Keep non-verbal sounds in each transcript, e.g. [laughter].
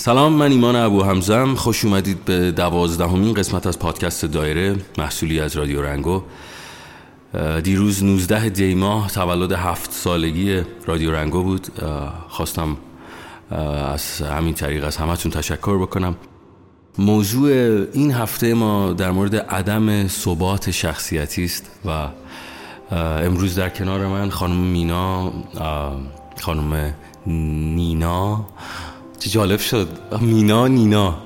سلام من ایمان ابو همزم خوش اومدید به دوازدهمین قسمت از پادکست دایره محصولی از رادیو رنگو. دیروز 19 دی ماه تولد هفت سالگی رادیو رنگو بود. خواستم از همین طریق از همتون تشکر بکنم. موضوع این هفته ما در مورد عدم ثبات شخصیتی است و امروز در کنار من خانم مینا خانم نینا چه جالب شد. مینا نینا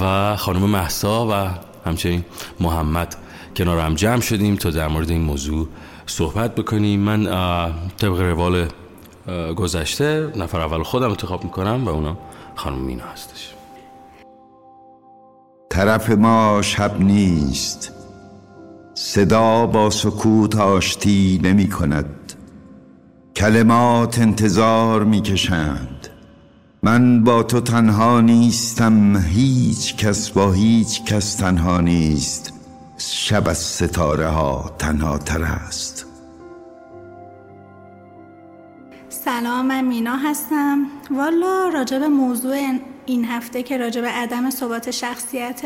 و خانم محسا و همچنین محمد. کنار هم جمع شدیم تا در مورد این موضوع صحبت بکنیم. من طبق روال گذشته نفر اول خودم انتخاب می‌کنم و اونا خانم مینا هستش. طرف ما شب نیست. صدا با سکوت آشتی نمی کند کلمات انتظار می کشند من با تو تنها نیستم هیچ کس با هیچ کس تنها نیست. شب از ستاره ها تنها تر است. سلام من مینا هستم. والا راجب موضوع این هفته که راجب عدم ثبات شخصیت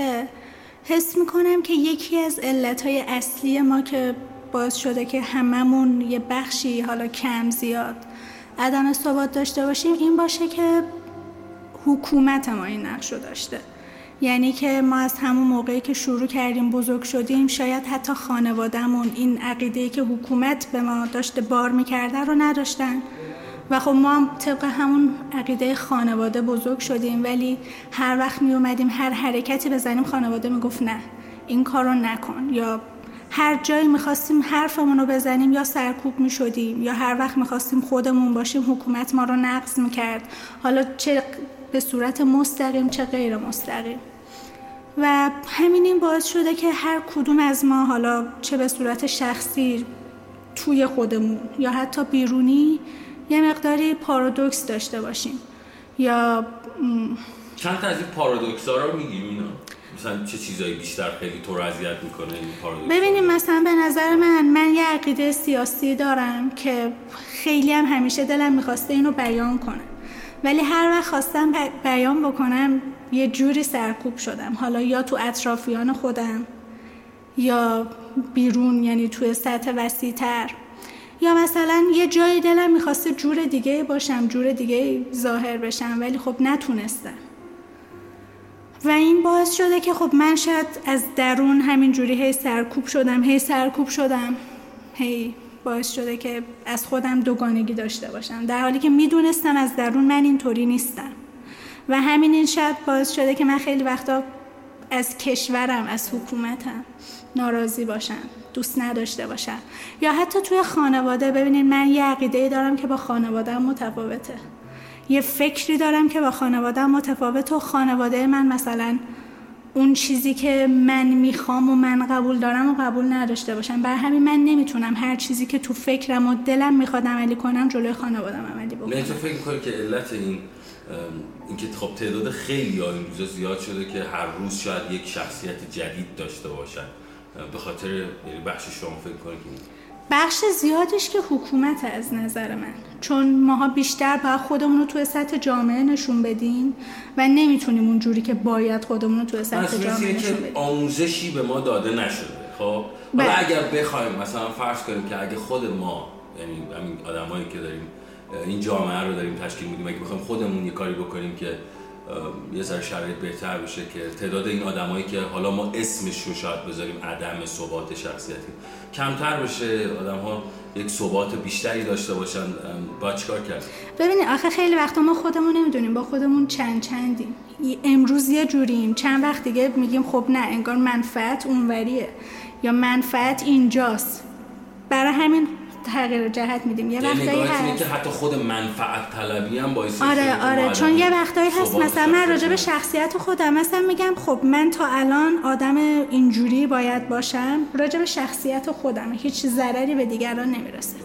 حس می‌کنم که یکی از علتهای اصلی ما که باعث شده که هممون یه بخشی حالا کم زیاد عدم ثبات داشته باشیم این باشه که حکومت ما این نقش رو داشته. یعنی که ما از همون موقعی که شروع کردیم بزرگ شدیم شاید حتی خانوادهمون این عقیده که حکومت به ما داشته بار می‌کرده رو نداشتن. و خب ما هم طبق همون عقیده خانواده بزرگ شدیم ولی هر وقت می اومدیم هر حرکتی بزنیم خانواده می‌گفت نه این کار رو نکن. یا هر جایی می‌خواستیم حرفمون رو بزنیم یا سرکوب می‌شدیم یا هر وقت می‌خواستیم خودمون باشیم حکومت ما رو نقض می‌کرد. حالا چه به صورت مستقیم چه غیر مستقیم. و همین این باعث شده که هر کدوم از ما حالا چه به صورت شخصی توی خودمون یا حتی بیرونی یه مقداری پارادوکس داشته باشیم. یا چند تا از این پارادوکس ها رو میگیم اینا مثلا چه چیزایی بیشتر خیلی تو رو اذیت می‌کنه این پارادوکس ببینیم مثلا به نظر من من یه عقیده سیاسی دارم که خیلی هم همیشه دلم می‌خواسته اینو بیان کنم ولی هر وقت خواستم بیان بکنم یه جوری سرکوب شدم. حالا یا تو اطرافیان خودم یا بیرون یعنی توی سطح وسیعتر. یا مثلا یه جای دلم می‌خواسته جور دیگه باشم جور دیگه ظاهر بشم ولی خب نتونستم. و این باعث شده که خب من شاید از درون همین جوری هی سرکوب شدم هی سرکوب شدم. هی. باعث شده که از خودم دوگانگی داشته باشم. در حالی که می‌دونستم از درون من اینطوری نیستم. و همین این شاید باعث شده که من خیلی وقتا از کشورم از حکومتم ناراضی باشم دوست نداشته باشم. یا حتی توی خانواده ببینید من یه عقیده دارم که با خانواده متفاوته. یه فکری دارم که با خانواده متفاوت و خانواده من مثلا اون چیزی که من می‌خوام و من قبول دارم و قبول نداشته باشم. بر همین من نمی‌تونم هر چیزی که تو فکرم و دلم می‌خواد عملی کنم جلوی خانوادم عملی بکنم. تو فکر می‌کنی که علت این اینکه خب تعداد خیلی ها این روزا زیاد شده که هر روز شاید یک شخصیت جدید داشته باشن. به خاطر یعنی بخش شما فکر کنید بخش زیادش که حکومت از نظر من. چون ماها بیشتر باید خودمون رو توی سطح جامعه نشون بدیم و نمی‌تونیم اونجوری که باید خودمون رو توی سطح جامعه نشون بدیم. آموزشی به ما داده نشده. خب حالا بله. اگر بخوایم مثلا فرض کنیم که اگه خود ما یعنی همین آدمایی که داریم این جامعه رو داریم تشکیل میدیم اگه بخوایم خودمون یه کاری بکنیم که یه ذره شرایط بهتر بشه که تعداد این آدمایی که حالا ما اسمش رو شاید بذاریم عدم ثبات شخصیتی. کمتر بشه آدم ها یک ثبات بیشتری داشته باشن. با چیکار کرد؟ ببینید آخه خیلی وقتا ما خودمون نمی‌دونیم با خودمون چند چندیم. امروز یه جوریم چند وقت دیگه میگیم خب نه انگار منفعت اونوریه یا منفعت اینجاست. برای همین تغییر جهت میدیم. یه وقتایی هست. که حتی خود منفعت طلبی هم باعث آره آره چون یه وقتایی هست مثلا من راجع به شخصیت خودم مثلا میگم خب من تا الان آدم اینجوری باید باشم راجع به شخصیت خودم هیچ ضرری به دیگران نمی‌رسه.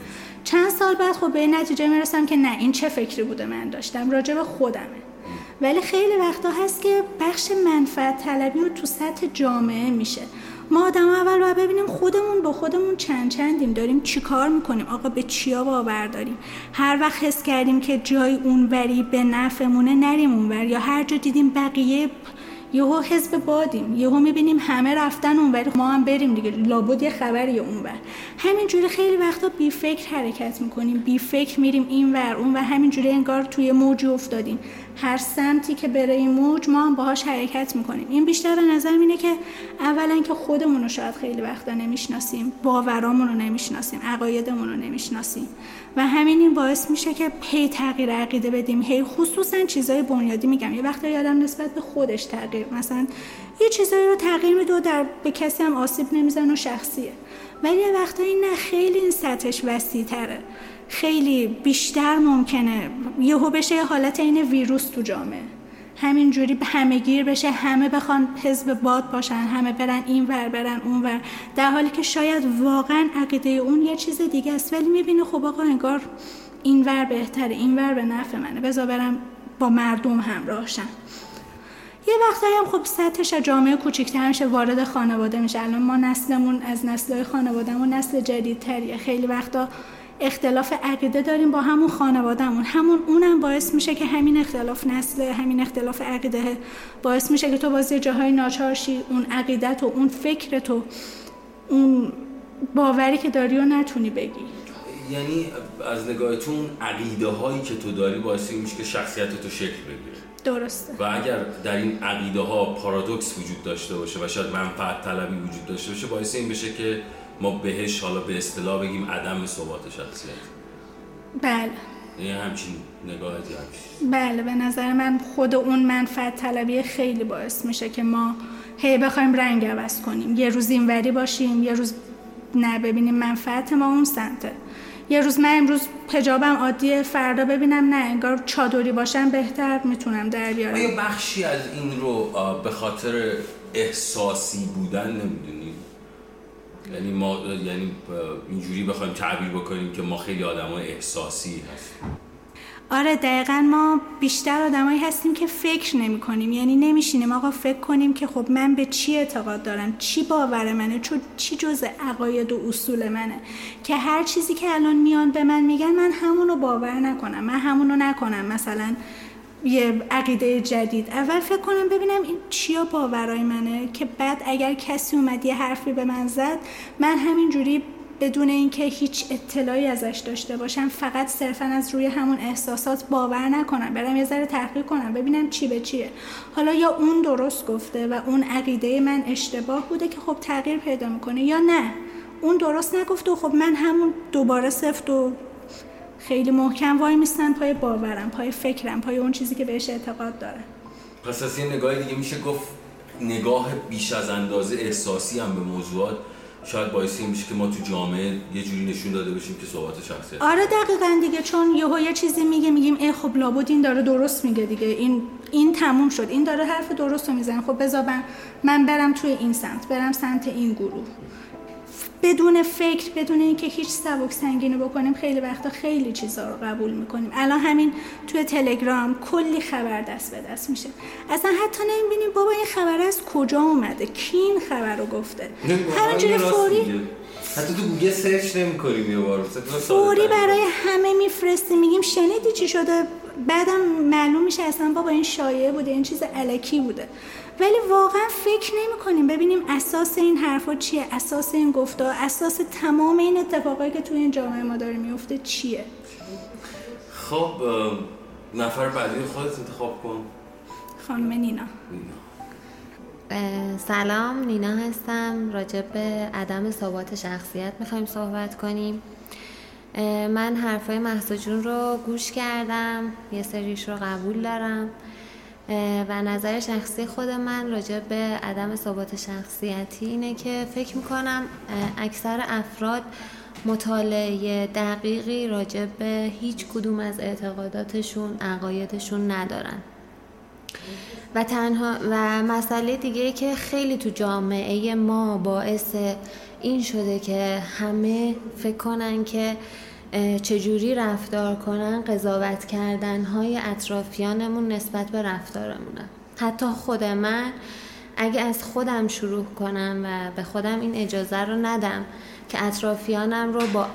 چند سال بعد خب به این نتیجه می‌رسم که نه این چه فکری بوده من داشتم؟ راجع به خودمه. ولی خیلی وقتا هست که بخش منفعت طلبی رو تو سطح جامعه میشه. ما آدم اول باید ببینیم خودمون با خودمون چند چندیم. داریم چی کار می‌کنیم؟ آقا به چیا باور داریم؟ هر وقت حس کردیم که جای اونوری به نفعمونه نریم اونور یا هر جا دیدیم بقیه یهو حزب بادیم یهو می‌بینیم همه رفتن اونور. ما هم بریم دیگه. لابد یه خبری اونور. همینجوری خیلی وقتا بی فکر حرکت می‌کنیم. بی فکر میریم اینور اون و همینجوری انگار توی موج افتادیم. هر سمتی که بره این موج ما هم باهاش حرکت می‌کنیم. این بیشتر به نظر اینه که اولا که خودمون رو شاید خیلی وقتا نمی‌شناسیم باورامون رو نمی‌شناسیم عقایدمون رو نمی‌شناسیم. و همین این باعث میشه که پی تغییر عقیده بدیم هی خصوصا چیزای بنیادی میگم. یه وقتا یادم نسبت به خودش تغییر مثلا یه چیزایی رو تغییر میده و در به کسی هم آسیب نمیزن و شخصیه. ولی یه وقتایی نه خیلی این سطحش وسیع تره خیلی بیشتر ممکنه. یهو بشه یه حالت این ویروس تو جامعه. همینجوری همه گیر بشه همه بخوان حزب باد باشن همه برن این ور برن اون ور. در حالی که شاید واقعا عقیده اون یه چیز دیگه است. ولی می‌بینه خب آقا انگار این ور بهتره این ور به نفع منه. بذار برم با مردم همراهشم یه وقتایی هم خب سطحش جامعه کوچیک‌تر میشه وارد خانواده میشه. الان ما نسلمون از نسل‌های خانوادهمون نسل جدیدتریه. خیلی وقتا اختلاف عقیده داریم با همون خانوادهمون. همون اونم باعث میشه که همین اختلاف نسل همین اختلاف عقیده باعث میشه که تو بازی جاهای ناچارشی اون عقیدت و اون فکر تو اون باوری که داری رو نتونی بگی. یعنی از نگاهتون عقیده هایی که تو داری باعث میشه که شخصیت تو شکل بگیره. درسته. و اگر در این عقیده ها پارادوکس وجود داشته باشه و شاید منفعت طلبی وجود داشته باشه باعث این بشه که ما بهش حالا به اصطلاح بگیم عدم ثبات شخصیت. بله. یه همچین نگاهتی همچین بله به نظر من خود اون منفعت طلبی خیلی باعث میشه که ما هی بخوایم رنگ عوض کنیم. یه روز اینوری باشیم یه روز نه ببینیم منفعت ما اون سمته. یه روز من امروز پجابم عادیه فردا ببینم نه انگار چادری باشم بهتر می‌تونم در بیارم. آیا بخشی از این رو به خاطر احساسی بودن نمی‌دونیم یعنی ما یعنی اینجوری بخوایم تعبیر بکنیم که ما خیلی آدمای احساسی هستیم. آره دقیقا ما بیشتر آدمایی هستیم که فکر نمی کنیم. یعنی نمیشینیم. آقا فکر کنیم که خب من به چی اعتقاد دارم؟ چی باور منه؟ چون چی جز عقاید و اصول منه؟ که هر چیزی که الان میان به من میگن من همونو باور نکنم. من همونو نکنم. مثلا یه عقیده جدید. اول فکر کنم ببینم این چیا باورای منه که بعد اگر کسی اومد یه حرفی به من زد من همینجوری بدون اینکه هیچ اطلاعی ازش داشته باشم فقط صرفا از روی همون احساسات باور نکنم. برم یه ذره تحقیق کنم ببینم چی به چیه. حالا یا اون درست گفته و اون عقیده من اشتباه بوده که خب تغییر پیدا می‌کنه یا نه. اون درست نگفته و خب من همون دوباره سفت و خیلی محکم وای میستن پای باورم پای فکرم پای اون چیزی که بهش اعتقاد دارم پس از این نگاه دیگه میشه گفت نگاه بیش از اندازه احساسی هم به موضوعات شاید باعث میشه که ما تو جامعه یه جوری نشون داده باشیم که صحبت شخصیت. آره دقیقا دیگه چون یهو یه چیزی میگه میگیم ای خب لابد این داره درست میگه دیگه این این تموم شد این داره حرف درست رو می‌زنه. خب بذار من برم توی این سمت برم سمت این گروه. بدون فکر بدون اینکه هیچ سبک سنگینی بکنیم خیلی وقتا خیلی چیزا رو قبول می‌کنیم. الان همین توی تلگرام کلی خبر دست به دست میشه. اصلا حتی نمی‌بینیم بابا این خبر از کجا اومده؟ کی این خبر رو گفته؟ همینجوری فوری حتی تو گوگل search نمی‌کنیم یه بار فوری برای همه میفرستیم میگیم شنیدی چی شده؟ بعدم معلوم میشه اصلا بابا این شایعه بوده این چیز الکی بوده. ولی واقعا فکر نمی کنیم ببینیم اساس این حرفا چیه اساس این گفته اساس تمام این اتفاقایی که توی این جامعه ما داره میفته چیه؟ خب نفر بعدی خودت انتخاب کن. خانم نینا. سلام نینا هستم. راجع به عدم ثبات شخصیت می‌خوایم صحبت کنیم. من حرفای محسا رو گوش کردم. یه سریش رو قبول دارم. و نظر شخصی خود من راجع به عدم ثبات شخصیتی اینه که فکر می‌کنم اکثر افراد مطالعه دقیقی راجع به هیچ کدوم از اعتقاداتشون عقایدشون ندارن. و تنها و مسئله دیگه که خیلی تو جامعه ما باعث این شده که همه فکر کنن که چجوری رفتار کنن قضاوت کردن های اطرافیانمون نسبت به رفتارمونه. حتی خود من اگه از خودم شروع کنم و به خودم این اجازه رو ندم که اطرافیانم رو با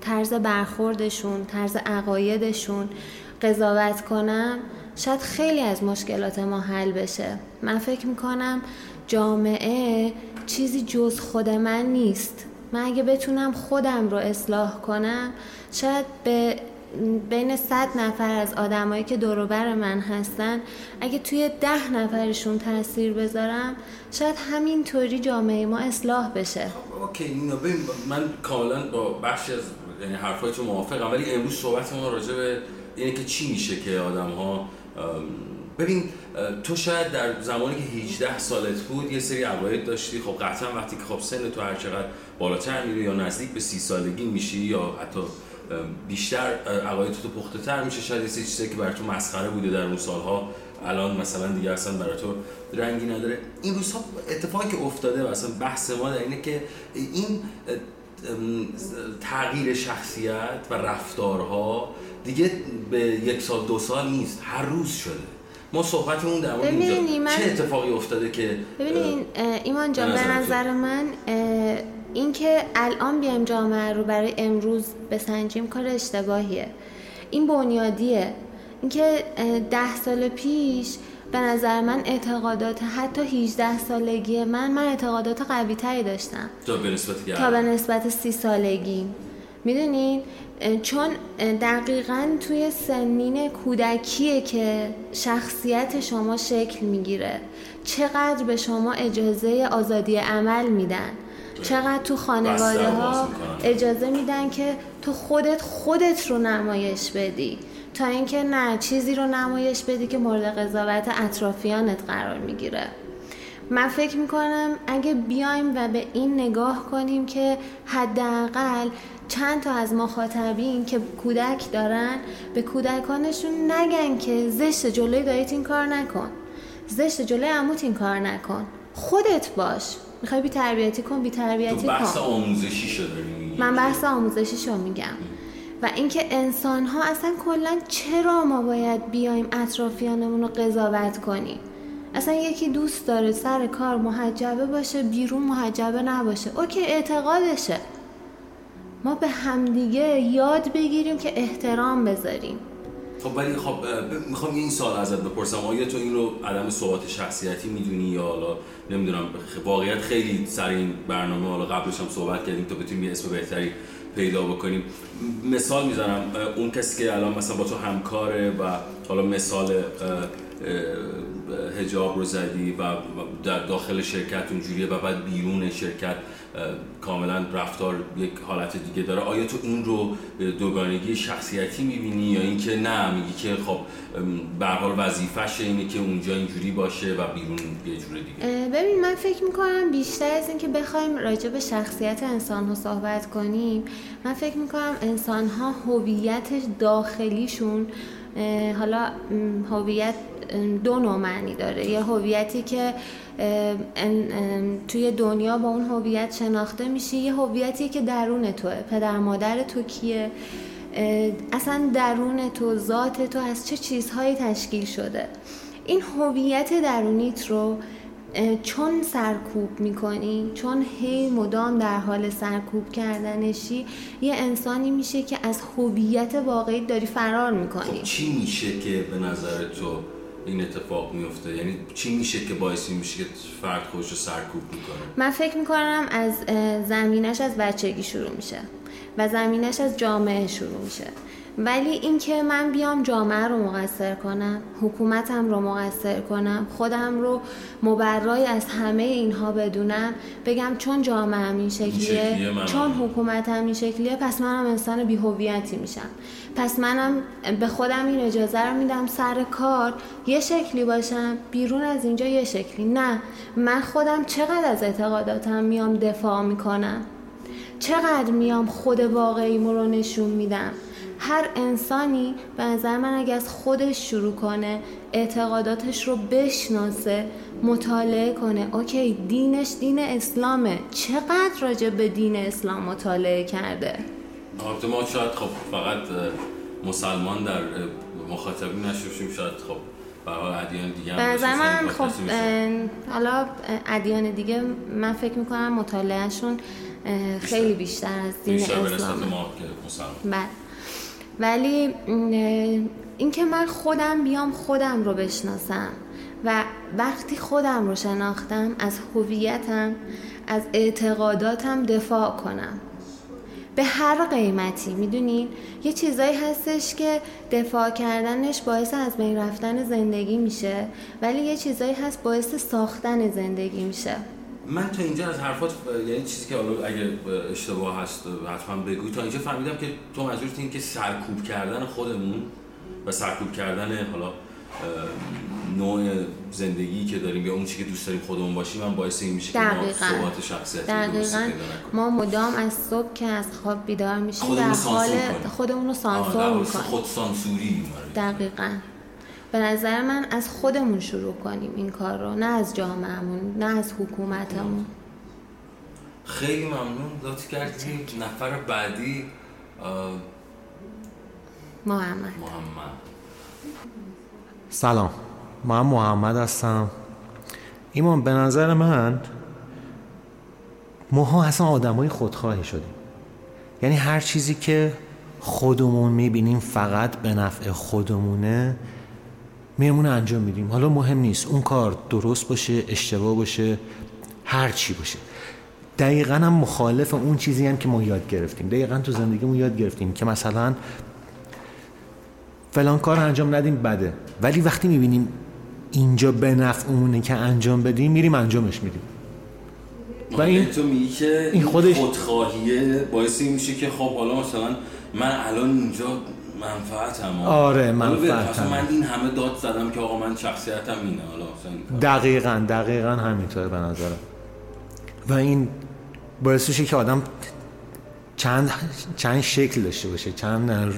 طرز برخوردشون طرز عقایدشون قضاوت کنم شاید خیلی از مشکلات ما حل بشه. من فکر می‌کنم جامعه چیزی جز خود من نیست. من اگه بتونم خودم رو اصلاح کنم شاید به بین صد نفر از آدمایی که دوروبر من هستن اگه توی ده نفرشون تاثیر بذارم شاید همینطوری جامعه ما اصلاح بشه. اوکی من کاملا با بخشی از یعنی حرفای تو موافقم ولی امروز صحبت ما راجع به اینه که چی میشه که آدم ها ببین تو شاید در زمانی که 18 سالت بود یه سری عقاید داشتی. خب قطعا وقتی که خب سن تو هر چقدر بالاتر میری یا نزدیک به سی سالگی میشی یا حتی بیشتر عقاید تو پخته تر میشه شاید یه سری که برای تو مسخره بوده در اون سالها الان مثلا دیگه اصلا برای تو رنگی نداره. این روزها اتفاقی که افتاده و اصلا بحث ما در اینه که این تغییر شخصیت و رفتارها دیگه به یک سال دو سال نیست هر روز شده. ما صحبتمون در مورد اینجا چه اتفاقی افتاده که ببینین ایمان جان به نظر من اینکه الان بیایم جامعه رو برای امروز بسنجیم کار اشتباهیه. این بنیادیه. اینکه ده سال پیش به نظر من اعتقادات حتی 18 سالگی من من اعتقادات قوی تری داشتم. تا به نسبت تا به نسبت سی سالگی. می‌دونین؟ چون دقیقا توی سنین کودکیه که شخصیت شما شکل می‌گیره. چقدر به شما اجازه آزادی عمل میدن. چقدر تو خانواده ها اجازه میدن که تو خودت خودت رو نمایش بدی. تا اینکه نه چیزی رو نمایش بدی که مورد قضاوت اطرافیانت قرار می‌گیره. من فکر می‌کنم اگه بیایم و به این نگاه کنیم که حداقل چند تا از مخاطبین که کودک دارن به کودکانشون نگن که زشت جلوی دایت این کار نکن. زشت جلوی عموت این کار نکن. خودت باش. می‌خوای بی تربیتی کن بی تربیتی کن. بحث آموزشی شده من بحث آموزشی شو میگم. و اینکه انسان ها اصلا کلا چرا ما باید بیایم اطرافیانمون رو قضاوت کنیم؟ اصلا یکی دوست داره سر کار محجبه باشه بیرون محجبه نباشه. اوکی اعتقادشه. ما به همدیگه یاد بگیریم که احترام بذاریم. خب ولی خب می‌خوام این سال ازت بپرسم. آیا تو این رو عدم ثبات شخصیتی می‌دونی یا حالا نمی‌دونم واقعیت خیلی سر این برنامه حالا قبلش هم صحبت کردیم تا بتونیم یه اسم بهتری پیدا بکنیم. مثال می‌زنم اون کسی که الان مثلا با تو همکاره و حالا مثال هجاب رو زدی و در داخل شرکت اونجوریه و بعد بیرون شرکت کاملا رفتار یک حالت دیگه داره. آیا تو این رو دوگانگی شخصیتی می‌بینی یا اینکه نه؟ میگی که خب به حال وظیفش اینه که اونجا اینجوری باشه و بیرون یه جور دیگه. ببین من فکر می‌کنم بیشتر از اینکه بخوایم راجع به شخصیت انسان ها صحبت کنیم من فکر می‌کنم انسان ها هویت داخلیشون حالا هویت دو نوع معنی داره. یه هویتی که توی دنیا با اون هویت شناخته میشی. یه هویتی که درون توه. پدر مادر تو کیه؟ اصلا درون تو ذات تو از چه چیزهایی تشکیل شده؟ این هویت درونیت رو چون سرکوب می‌کنی چون هی مدام در حال سرکوب کردنشی یه انسانی میشه که از هویت واقعی داری فرار می‌کنی. خب چی میشه که به نظر تو این اتفاق میفته یعنی چی میشه که باعثی میشه که فرد خودش رو سرکوب می‌کنه؟ من فکر می‌کنم از زمینش از بچگی شروع میشه و زمینش از جامعه شروع میشه. ولی اینکه من بیام جامعه رو مقصر کنم حکومتم رو مقصر کنم خودم رو مبرای از همه اینها بدونم بگم چون جامعه هم این شکلیه چون حکومت هم این شکلیه پس منم انسان بیهویتی میشم. پس منم به خودم این اجازه رو میدم سر کار یه شکلی باشم بیرون از اینجا یه شکلی. نه من خودم چقدر از اعتقاداتم میام دفاع می‌کنم؟ چقدر میام خود واقعی رو نشون میدم؟ هر انسانی به نظر من اگه از خودش شروع کنه اعتقاداتش رو بشناسه مطالعه کنه. اوکی دینش دین اسلامه. چقدر راجع به دین اسلام مطالعه کرده؟ ما شاید خب فقط مسلمان در مخاطبین نشوشیم شاید خب ادیان دیگه به من خب حالا ادیان دیگه من فکر می‌کنم مطالعهشون خیلی بیشتر. از دین اسلام بله. ولی اینکه من خودم بیام خودم رو بشناسم و وقتی خودم رو شناختم از هویتم از اعتقاداتم دفاع کنم. به هر قیمتی می‌دونین یه چیزایی هستش که دفاع کردنش باعث از بین رفتن زندگی میشه ولی یه چیزایی هست باعث ساختن زندگی میشه. من تا اینجا از حرفات یعنی چیزی که حالا اگه اشتباه هست حتما بگو. تا اینجا فهمیدم که تو منظورت این که سرکوب کردن خودمون و سرکوب کردن حالا نوع زندگی که داریم یا اون چی که دوست داریم خودمون باشیم من باعث این میشه که ما ثبات شخصیتی دقیقاً. ما مدام از صبح که از خواب بیدار میشیم در حال خودمون رو سانسور می‌کنیم. خود سانسوری دقیقاً. به نظر من از خودمون شروع کنیم این کار رو نه از جامعهمون نه از حکومتمون. خیلی ممنون. لطف کردیم. نفر بعدی محمد. محمد. سلام. من محمد هستم. ایمان به نظر من ماها اصلا آدمای خودخواهی شدیم. یعنی هر چیزی که خودمون می‌بینیم فقط به نفع خودمونه. میرمون انجام میدیم. حالا مهم نیست. اون کار درست باشه اشتباه باشه هر چی باشه. دقیقا هم مخالف اون چیزی هم که ما یاد گرفتیم. دقیقا تو زندگیمون یاد گرفتیم که مثلا فلان کار انجام ندیم بده. ولی وقتی می‌بینیم اینجا به نفع اونه که انجام بدیم میریم انجامش میدیم. و این تو میگی که این خودش خودخواهیه. باعثی میشه که خب حالا مثلا من الان اینجا منفعتم آره منفعتم. من این همه داد زدم که آقا من شخصیتم اینه حالا دقیقا دقیقا همینطوره به نظرم. و این باعث میشه که آدم چند چند شکل داشته باشه چند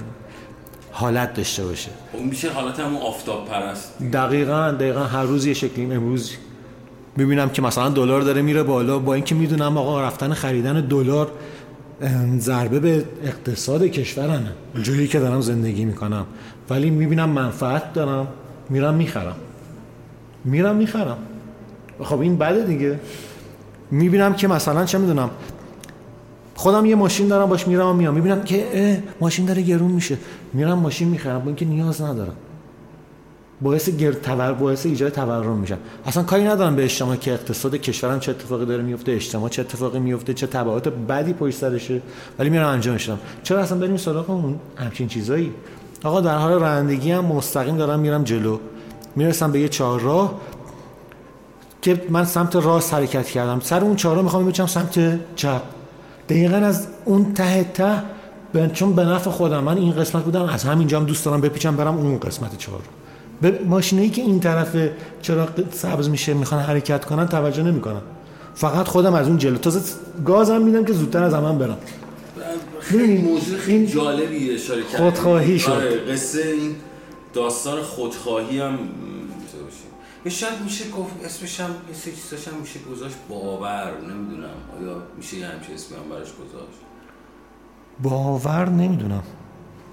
حالت داشته باشه. اون میشه حالت همون آفتاب پرست. دقیقا دقیقا هر روز یه شکلیم امروز می‌بینم که مثلا دلار داره میره بالا با اینکه می‌دونم آقا رفتن خریدن دلار ضربه به اقتصاد کشورمه. جایی که دارم زندگی می‌کنم. ولی می‌بینم منفعت دارم میرم می‌خرم. میرم می‌خرم. خب این بده دیگه. می‌بینم که مثلا چه می‌دونم خودم یه ماشین دارم باش میرم و میام. می‌بینم که ماشین داره گرون میشه. میرم ماشین می‌خرم با اینکه نیاز ندارم. باعث گر تور باعث ایجاد تورم میشن. اصلا کاری ندارم به اجتماع که اقتصاد کشورم چه اتفاقی داره میفته اجتماع چه اتفاقی میفته چه تبعات بدی پشت سرشه ولی میرم انجامش میدم چرا اصلا بریم سراغ اون همچین چیزایی؟ آقا در حال رانندگی هم مستقیم دارم میرم جلو. می‌رسم به یه چهارراه که من سمت راست حرکت کردم. سر اون چهارراه می‌خوام بچم سمت چپ. دقیقا از اون ته ته چون به نفع خودم من این قسمت بودم از همینجا هم دوست دارم بپیچم برم اون قسمت چهار به ماشینایی که این طرف چرا سبز میشه می‌خوان حرکت کنن توجه نمی‌کنن. فقط خودم از اون جلو. تازه گازم میدم که زودتر از من برم. خیلی موضوع خیلی جالبی اشاره کردی خودخواهی شد. آره قصه این داستان خودخواهی هم یه شاید میشه گفت اسمش هم یه سه چیزاش هم میشه گذاشت باور. نمی‌دونم. آیا میشه یه همچه اسمی هم براش گذاشت؟ باور نمی‌دونم.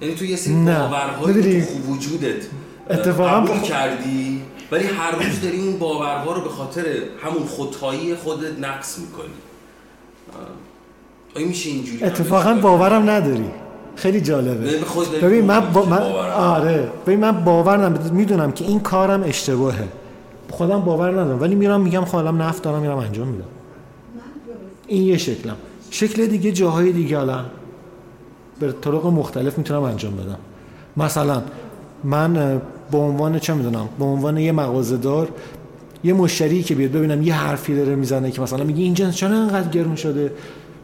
یعنی تو یه سری باورهایی تو وجودت اتفاقا قبول کردی؟ ولی هر روز داری اون باورها رو به خاطر همون خودخواهی خودت نقص می‌کنی. آیا میشه اینجوری اتفاقا باورم نداری. خیلی جالبه. ببین من, با... من آره. ببین من باور می‌دونم که این کارم اشتباهه. خودم باور ندارم. ولی میرم میگم خودم خب نفت دارم میرم انجام میدم. این یه شکلم. شکل دیگه جاهای دیگه الان. به طرق مختلف می‌تونم انجام بدم. مثلا من به عنوان چه می‌دونم به عنوان یه مغازه دار یه مشتری که بیاد ببینم یه حرفی داره می‌زنه که مثلا میگه این جنس چرا انقدر گرون شده؟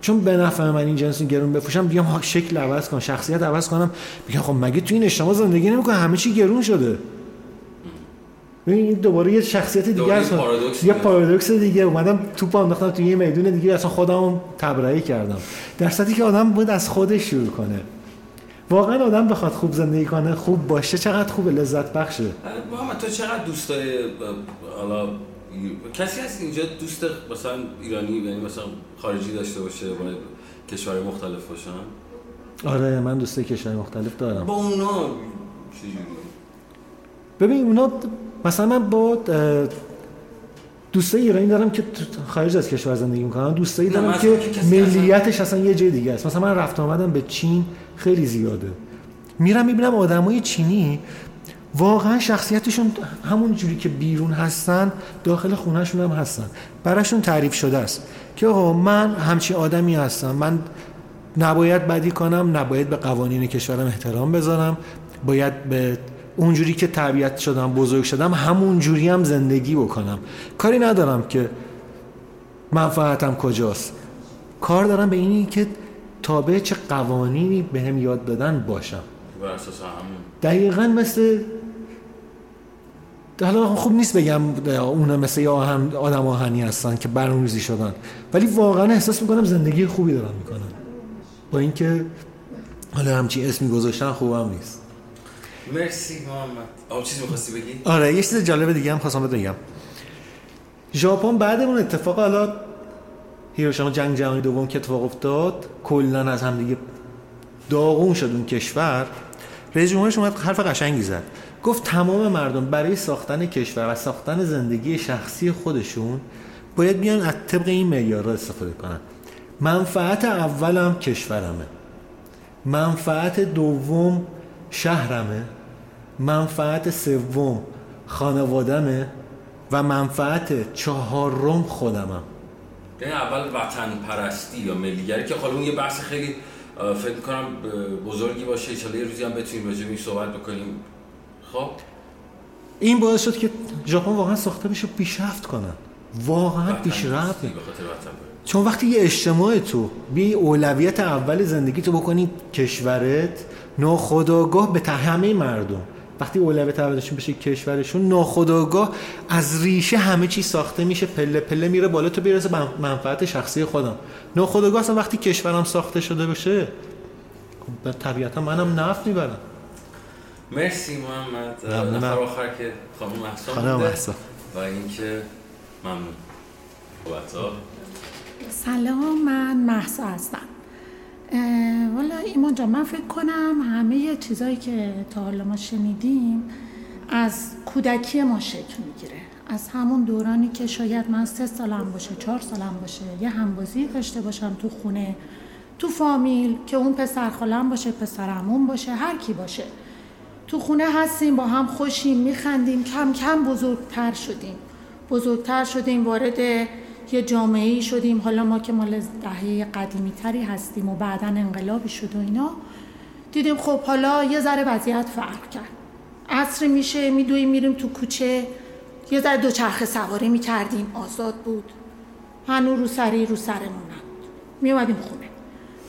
چون به نفع من این جنس گرون بفروشم بیام شکل عوض کنم شخصیت عوض کنم. میگم خب مگه تو این اجتماع زندگی نمی‌کنه همه چی گرون شده. این دوباره یه شخصیت دیگه است یه پارادوکس دیگه. اومدم توپ انداختم تو یه میدون دیگه اصلا خودم تبرئه کردم. در صورتی که آدم بود از خودش شروع کنه. واقعا آدم بخواد خوب زندگی کنه خوب باشه چقدر خوب لذت بخشه. محمد تو چقدر دوست داری حالا کسی هست اینجا دوست مثلا ایرانی یعنی مثلا خارجی داشته باشه با کشور مختلف باشن؟ آره من دوست کشور مختلف دارم. با اونا چجوری؟ ببین اونا مثلا من با دوستای ایرانی دارم که خارج از کشور زندگی می‌کنن. دوستایی دارم که ملیتش اصلا یه جای دیگه است. مثلا من رفت آمدم به چین خیلی زیاده. میرم می‌بینم آدمای چینی واقعا شخصیتشون همون جوری که بیرون هستن داخل خونهشون هم هستن. براشون تعریف شده است که آقا من همچی آدمی هستم. من نباید بدی کنم نباید به قوانین کشورم احترام بذارم. باید به اونجوری که تربیت شدم بزرگ شدم همون جوری هم زندگی بکنم. کاری ندارم که منفعتم کجاست. کار دارم به اینی که تابع چه قوانینی به هم یاد دادن باشم. دقیقا مثل حالا خوب نیست بگم اونا مثل آهن آدم آهنی هستن که برنامه‌ریزی شدن. ولی واقعا احساس می‌کنم زندگی خوبی دارن می‌کنن با اینکه حالا همچی اسمی گذاشتن خوبم نیست. مرسی محمد. آب چیزی می‌خواستی بگی؟ آره یه چیز جالب دیگه هم خواستم بگم. ژاپن بعد اون اتفاق حالا هیروشیما جنگ جهانی دوم که اتفاق افتاد کلا از هم دیگه داغون شد اون کشور. رئیس جمهورش اومد حرف قشنگی زد. گفت تمام مردم برای ساختن کشور و ساختن زندگی شخصی خودشون باید بیان از طبق این معیارها استفاده کنن. منفعت اولم کشورمه. منفعت دوم شهرمه منفعت سوم خانوادمه و منفعت چهارم خودمم. یعنی اول وطن پرستی یا ملیگری که حالا اون یه بحث خیلی فکر کنم بزرگی باشه. ان یه روزی هم بتونیم راجع صحبت بکنیم. خب؟ این باعث شد که ژاپن واقعا ساخته بشه پیشرفت کنن. واقعا پیشرفت چون وقتی یه اجتماع تو بی اولویت اول زندگی تو بکنی کشورت ناخداگاه به همه مردم. وقتی اولویت اولشون بشه کشورشون ناخداگاه از ریشه همه چی ساخته میشه پله پله میره بالا تو بیرسه منفعت شخصی خودم. ناخداگاه اصلا وقتی کشورم ساخته شده باشه خب طبیعتا منم نفت می‌برم. مرسی محمد. نفر آخر که خانم خانم محسا. و اینکه ممنون. سلام من محسا هستم. والا ایمان جان من فکر کنم همه چیزایی که تا حالا ما شنیدیم از کودکی ما شکل می‌گیره. از همون دورانی که شاید من سه سالم باشه چهار سالم باشه یه همبازی داشته باشم تو خونه تو فامیل که اون پسر خالم باشه پسرمون باشه هر کی باشه. تو خونه هستیم با هم خوشیم میخندیم کم کم بزرگتر شدیم. بزرگتر شدیم وارد یه جامعه شدیم. حالا ما که مال دهه قدیمی تری هستیم و بعدا انقلابی شد و اینا. دیدیم خب حالا یه ذره وضعیت فرق کرد. عصر میشه میدویم میریم تو کوچه. یه ذره دوچرخه سواری می‌کردیم. آزاد بود. هنو رو سری رو سرمون میومدیم خونه.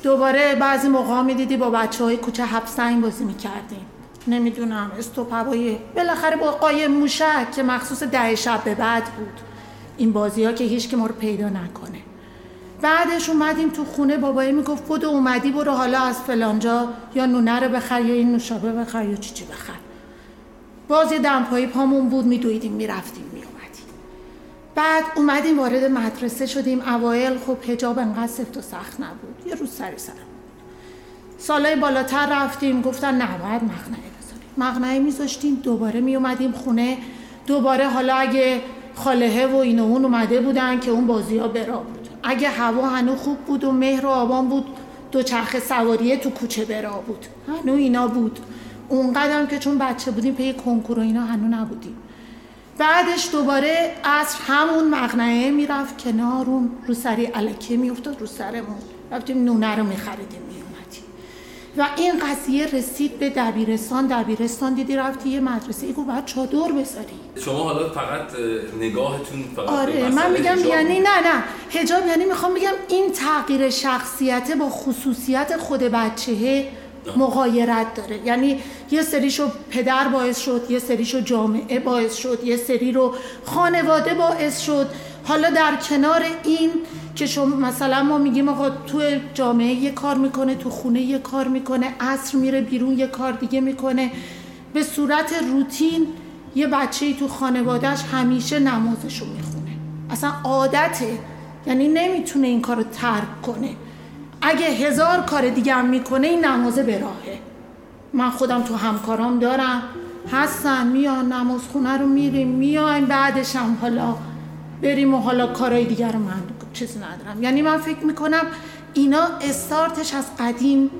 دوباره بعضی موقع می‌دیدی با بچه های کوچه حبسنگ بازی می‌کردیم. نمی‌دونم استوپ هوایی بالاخره با قایم موشک که مخصوص ده شب به بعد بود. این بازی ها که هیچ که ما رو پیدا نکنه. بعدش اومدیم تو خونه بابایی می‌گفت بودو اومدی برو حالا از فلانجا یا نونه رو بخر یا این نوشابه بخر یا چی چی بخر. باز یه دمپایی پامون بود میدویدیم می‌رفتیم میومدیم بعد اومدیم وارد مدرسه شدیم. اوایل خب هجاب انقدر سفت و سخت نبود یه روز سری سرم سالای بالاتر رفتیم گفتن نه باید مقنعه بذاریم. مقنعه میذاشتیم دوباره میومدیم خونه. دوباره حالا اگه خاله و این و اون اومده بودن که اون بازی ها برا بود اگه هوا هنو خوب بود و مهر و آبان بود دو چرخ سواریه تو کوچه برا بود هنو اینا بود. اون قدم که چون بچه بودیم پی کنکور و اینا هنو نبودیم. بعدش دوباره عصر همون مغنعه می‌رفت کنارون رو سری علکه میافتاد رو سرمون. رفتیم نونه رو میخریدیم. و این قضیه رسید به دبیرستان. دبیرستان دیدی رفتی یه مدرسه ای باید چادر بذاری. شما حالا فقط نگاهتون فقط آره من میگم یعنی نه نه. هجاب یعنی می‌خوام بگم این تغییر شخصیت با خصوصیت خود بچه مغایرت داره. یعنی یه سریشو پدر باعث شد یه سریشو جامعه باعث شد یه سری رو خانواده باعث شد. حالا در کنار این که شما مثلا ما میگیم آقا تو جامعه یه کار می‌کنه تو خونه یه کار می‌کنه عصر میره بیرون یه کار دیگه می‌کنه به صورت روتین یه بچه تو خانوادهش همیشه نمازشو می‌خونه. اصلا عادته. یعنی نمی‌تونه این کار رو ترک کنه. اگه هزار کار دیگه هم می‌کنه این نمازه به راهه. من خودم تو همکارام دارم. هستن میان نماز خونه رو میریم میایم بعدش هم حالا بریم و حالا کارهای دیگر رو من چیزی ندارم. یعنی من فکر می‌کنم اینا استارتش از قدیم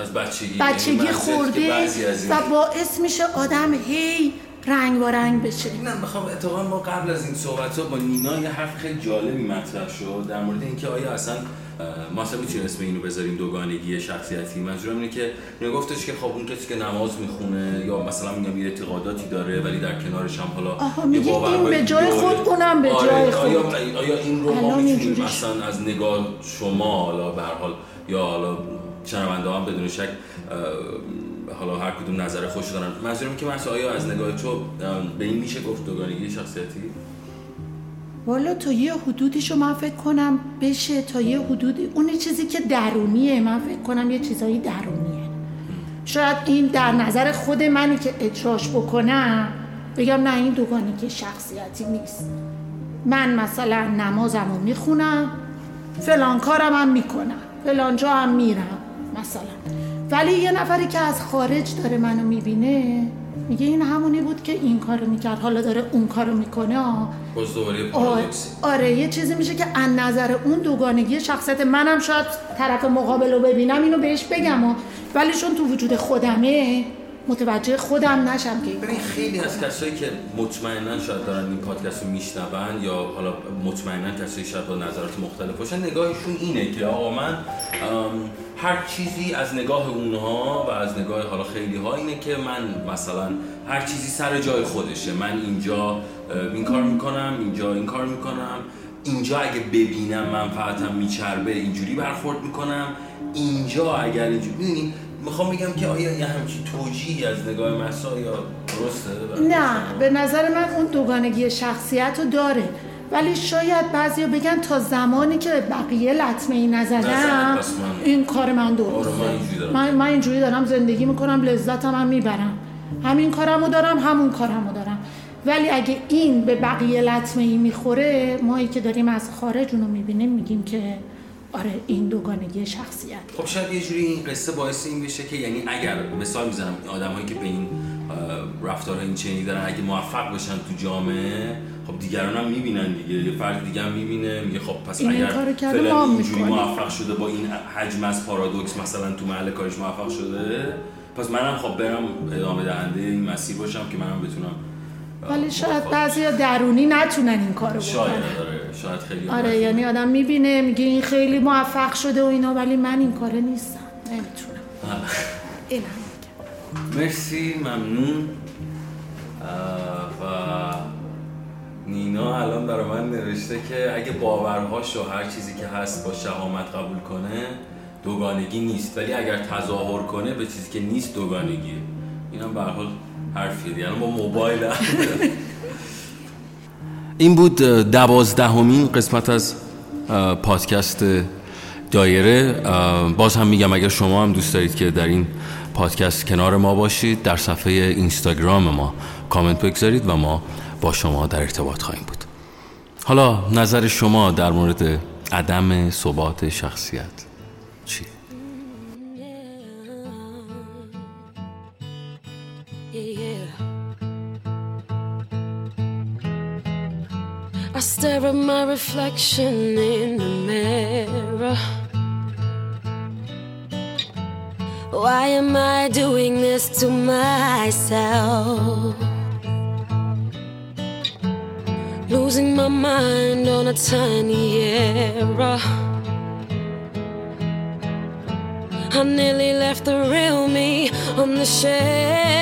از بچگی بچگی یعنی خورده و باعث میشه آدم هی رنگ با رنگ بشه. نه می‌خوام اتفاقا ما قبل از این صحبت ها با نینا یه حرف خیلی جالبی مطرح شد در مورد اینکه آیا اصلا ما اصلا می‌تونیم اسم اینو بذاریم دوگانگی شخصیتی. منظورم اینه که گفتش که خب اون کسی که نماز می‌خونه یا مثلا میگم یه اعتقاداتی داره ولی در کنارش هم حالا آها میگی این به جای خود اونم به آره، جای خود. آیا, آیا این رو ما می‌تونیم مثلا از نگاه شما حالا به حال یا حالا شنونده هم بدون شک حالا هر کدوم نظر خوش دارن. منظورم که مثلا آیا از نگاه تو به این میشه گفت دوگانگی شخصیتی؟ والا تا یه حدودیشو من فکر کنم بشه تا یه حدودی اون چیزی که درونیه من فکر کنم یه چیزایی درونیه. شاید این در نظر خود منی که اجراش بکنم بگم نه این دوگانگی شخصیتی نیست. من مثلا نمازم رو می‌خونم فلان کارم هم می‌کنم فلان جا هم میرم مثلا. ولی یه نفری که از خارج داره منو می‌بینه میگه این همونی بود که این کارو می‌کرد حالا داره اون کارو می‌کنه باز دوباره پارادوکسی آره یه چیزی میشه که از نظر اون دوگانگی شخصیت منم شاید طرف مقابل رو ببینم اینو بهش بگم ولی چون تو وجود خودمه متوجه خودم نشم که ببین خیلی از کسایی که مطمئنا شاید دارن این پادکست رو میشنون یا حالا مطمئنا کسایی شاید با نظرات مختلف باشن نگاهشون اینه که آقا من هر چیزی از نگاه اونها و از نگاه حالا خیلی ها اینه که من مثلا هر چیزی سر جای خودشه. من اینجا این کار می‌کنم اینجا این کار می‌کنم. اینجا اگه ببینم منفعتم میچربه اینجوری برخورد می‌کنم. اینجا اگر اینجوری می‌خوام بگم که آیا یه همچین توجیهی از نگاه مسا یا درسته؟ نه به نظر من اون دوگانگی شخصیت رو داره. ولی شاید بعضی بگن تا زمانی که بقیه لطمه ای نزدم این کار من درسته آره، من, من اینجوری دارم زندگی می‌کنم لذتم هم می‌برم. همین کارمو دارم همون کارمو دارم. ولی اگه این به بقیه لطمه ای می‌خوره مایی که داریم از خارج اونو می‌بینیم میگیم که آره این دوگانگی شخصیت. خب شاید یه جوری این قصه باعث این بشه که یعنی اگر مثال می‌زنم آدمایی که به این رفتارها این چنینی دارن اگه موفق بشن تو جامعه خب دیگران هم می‌بینن دیگه. یه فرد دیگه هم می‌بینه میگه خب پس این اگر فعلا اینجوری موفق شده با این حجم از پارادوکس مثلا تو محل کارش موفق شده پس منم خب برم ادامه دهنده این مسیر باشم که منم بتونم ولی شاید بعضی درونی نتونن این کارو بکنن. شاید آره شاید خیلی آره یعنی آدم می‌بینه میگه این خیلی موفق شده و اینا ولی من این کاره نیستم. نمی‌تونم. این هم مرسی ممنون. و نینا الان برای من نوشته که اگه باورهاش و هر چیزی که هست با شهامت قبول کنه دوگانگی نیست. ولی اگر تظاهر کنه به چیزی که نیست دوگانگیه اینم به حال حرفی یعنی با موبایل. [laughs] این بود دوازدهمین قسمت از پادکست دایره. باز هم میگم اگر شما هم دوست دارید که در این پادکست کنار ما باشید در صفحه اینستاگرام ما کامنت بگذارید و ما با شما در ارتباط خواهیم بود حالا نظر شما در مورد عدم ثبات شخصیت؟ I stare at my reflection in the mirror. Why am I doing this to myself? Losing my mind on a tiny error. I nearly left the real me on the shelf.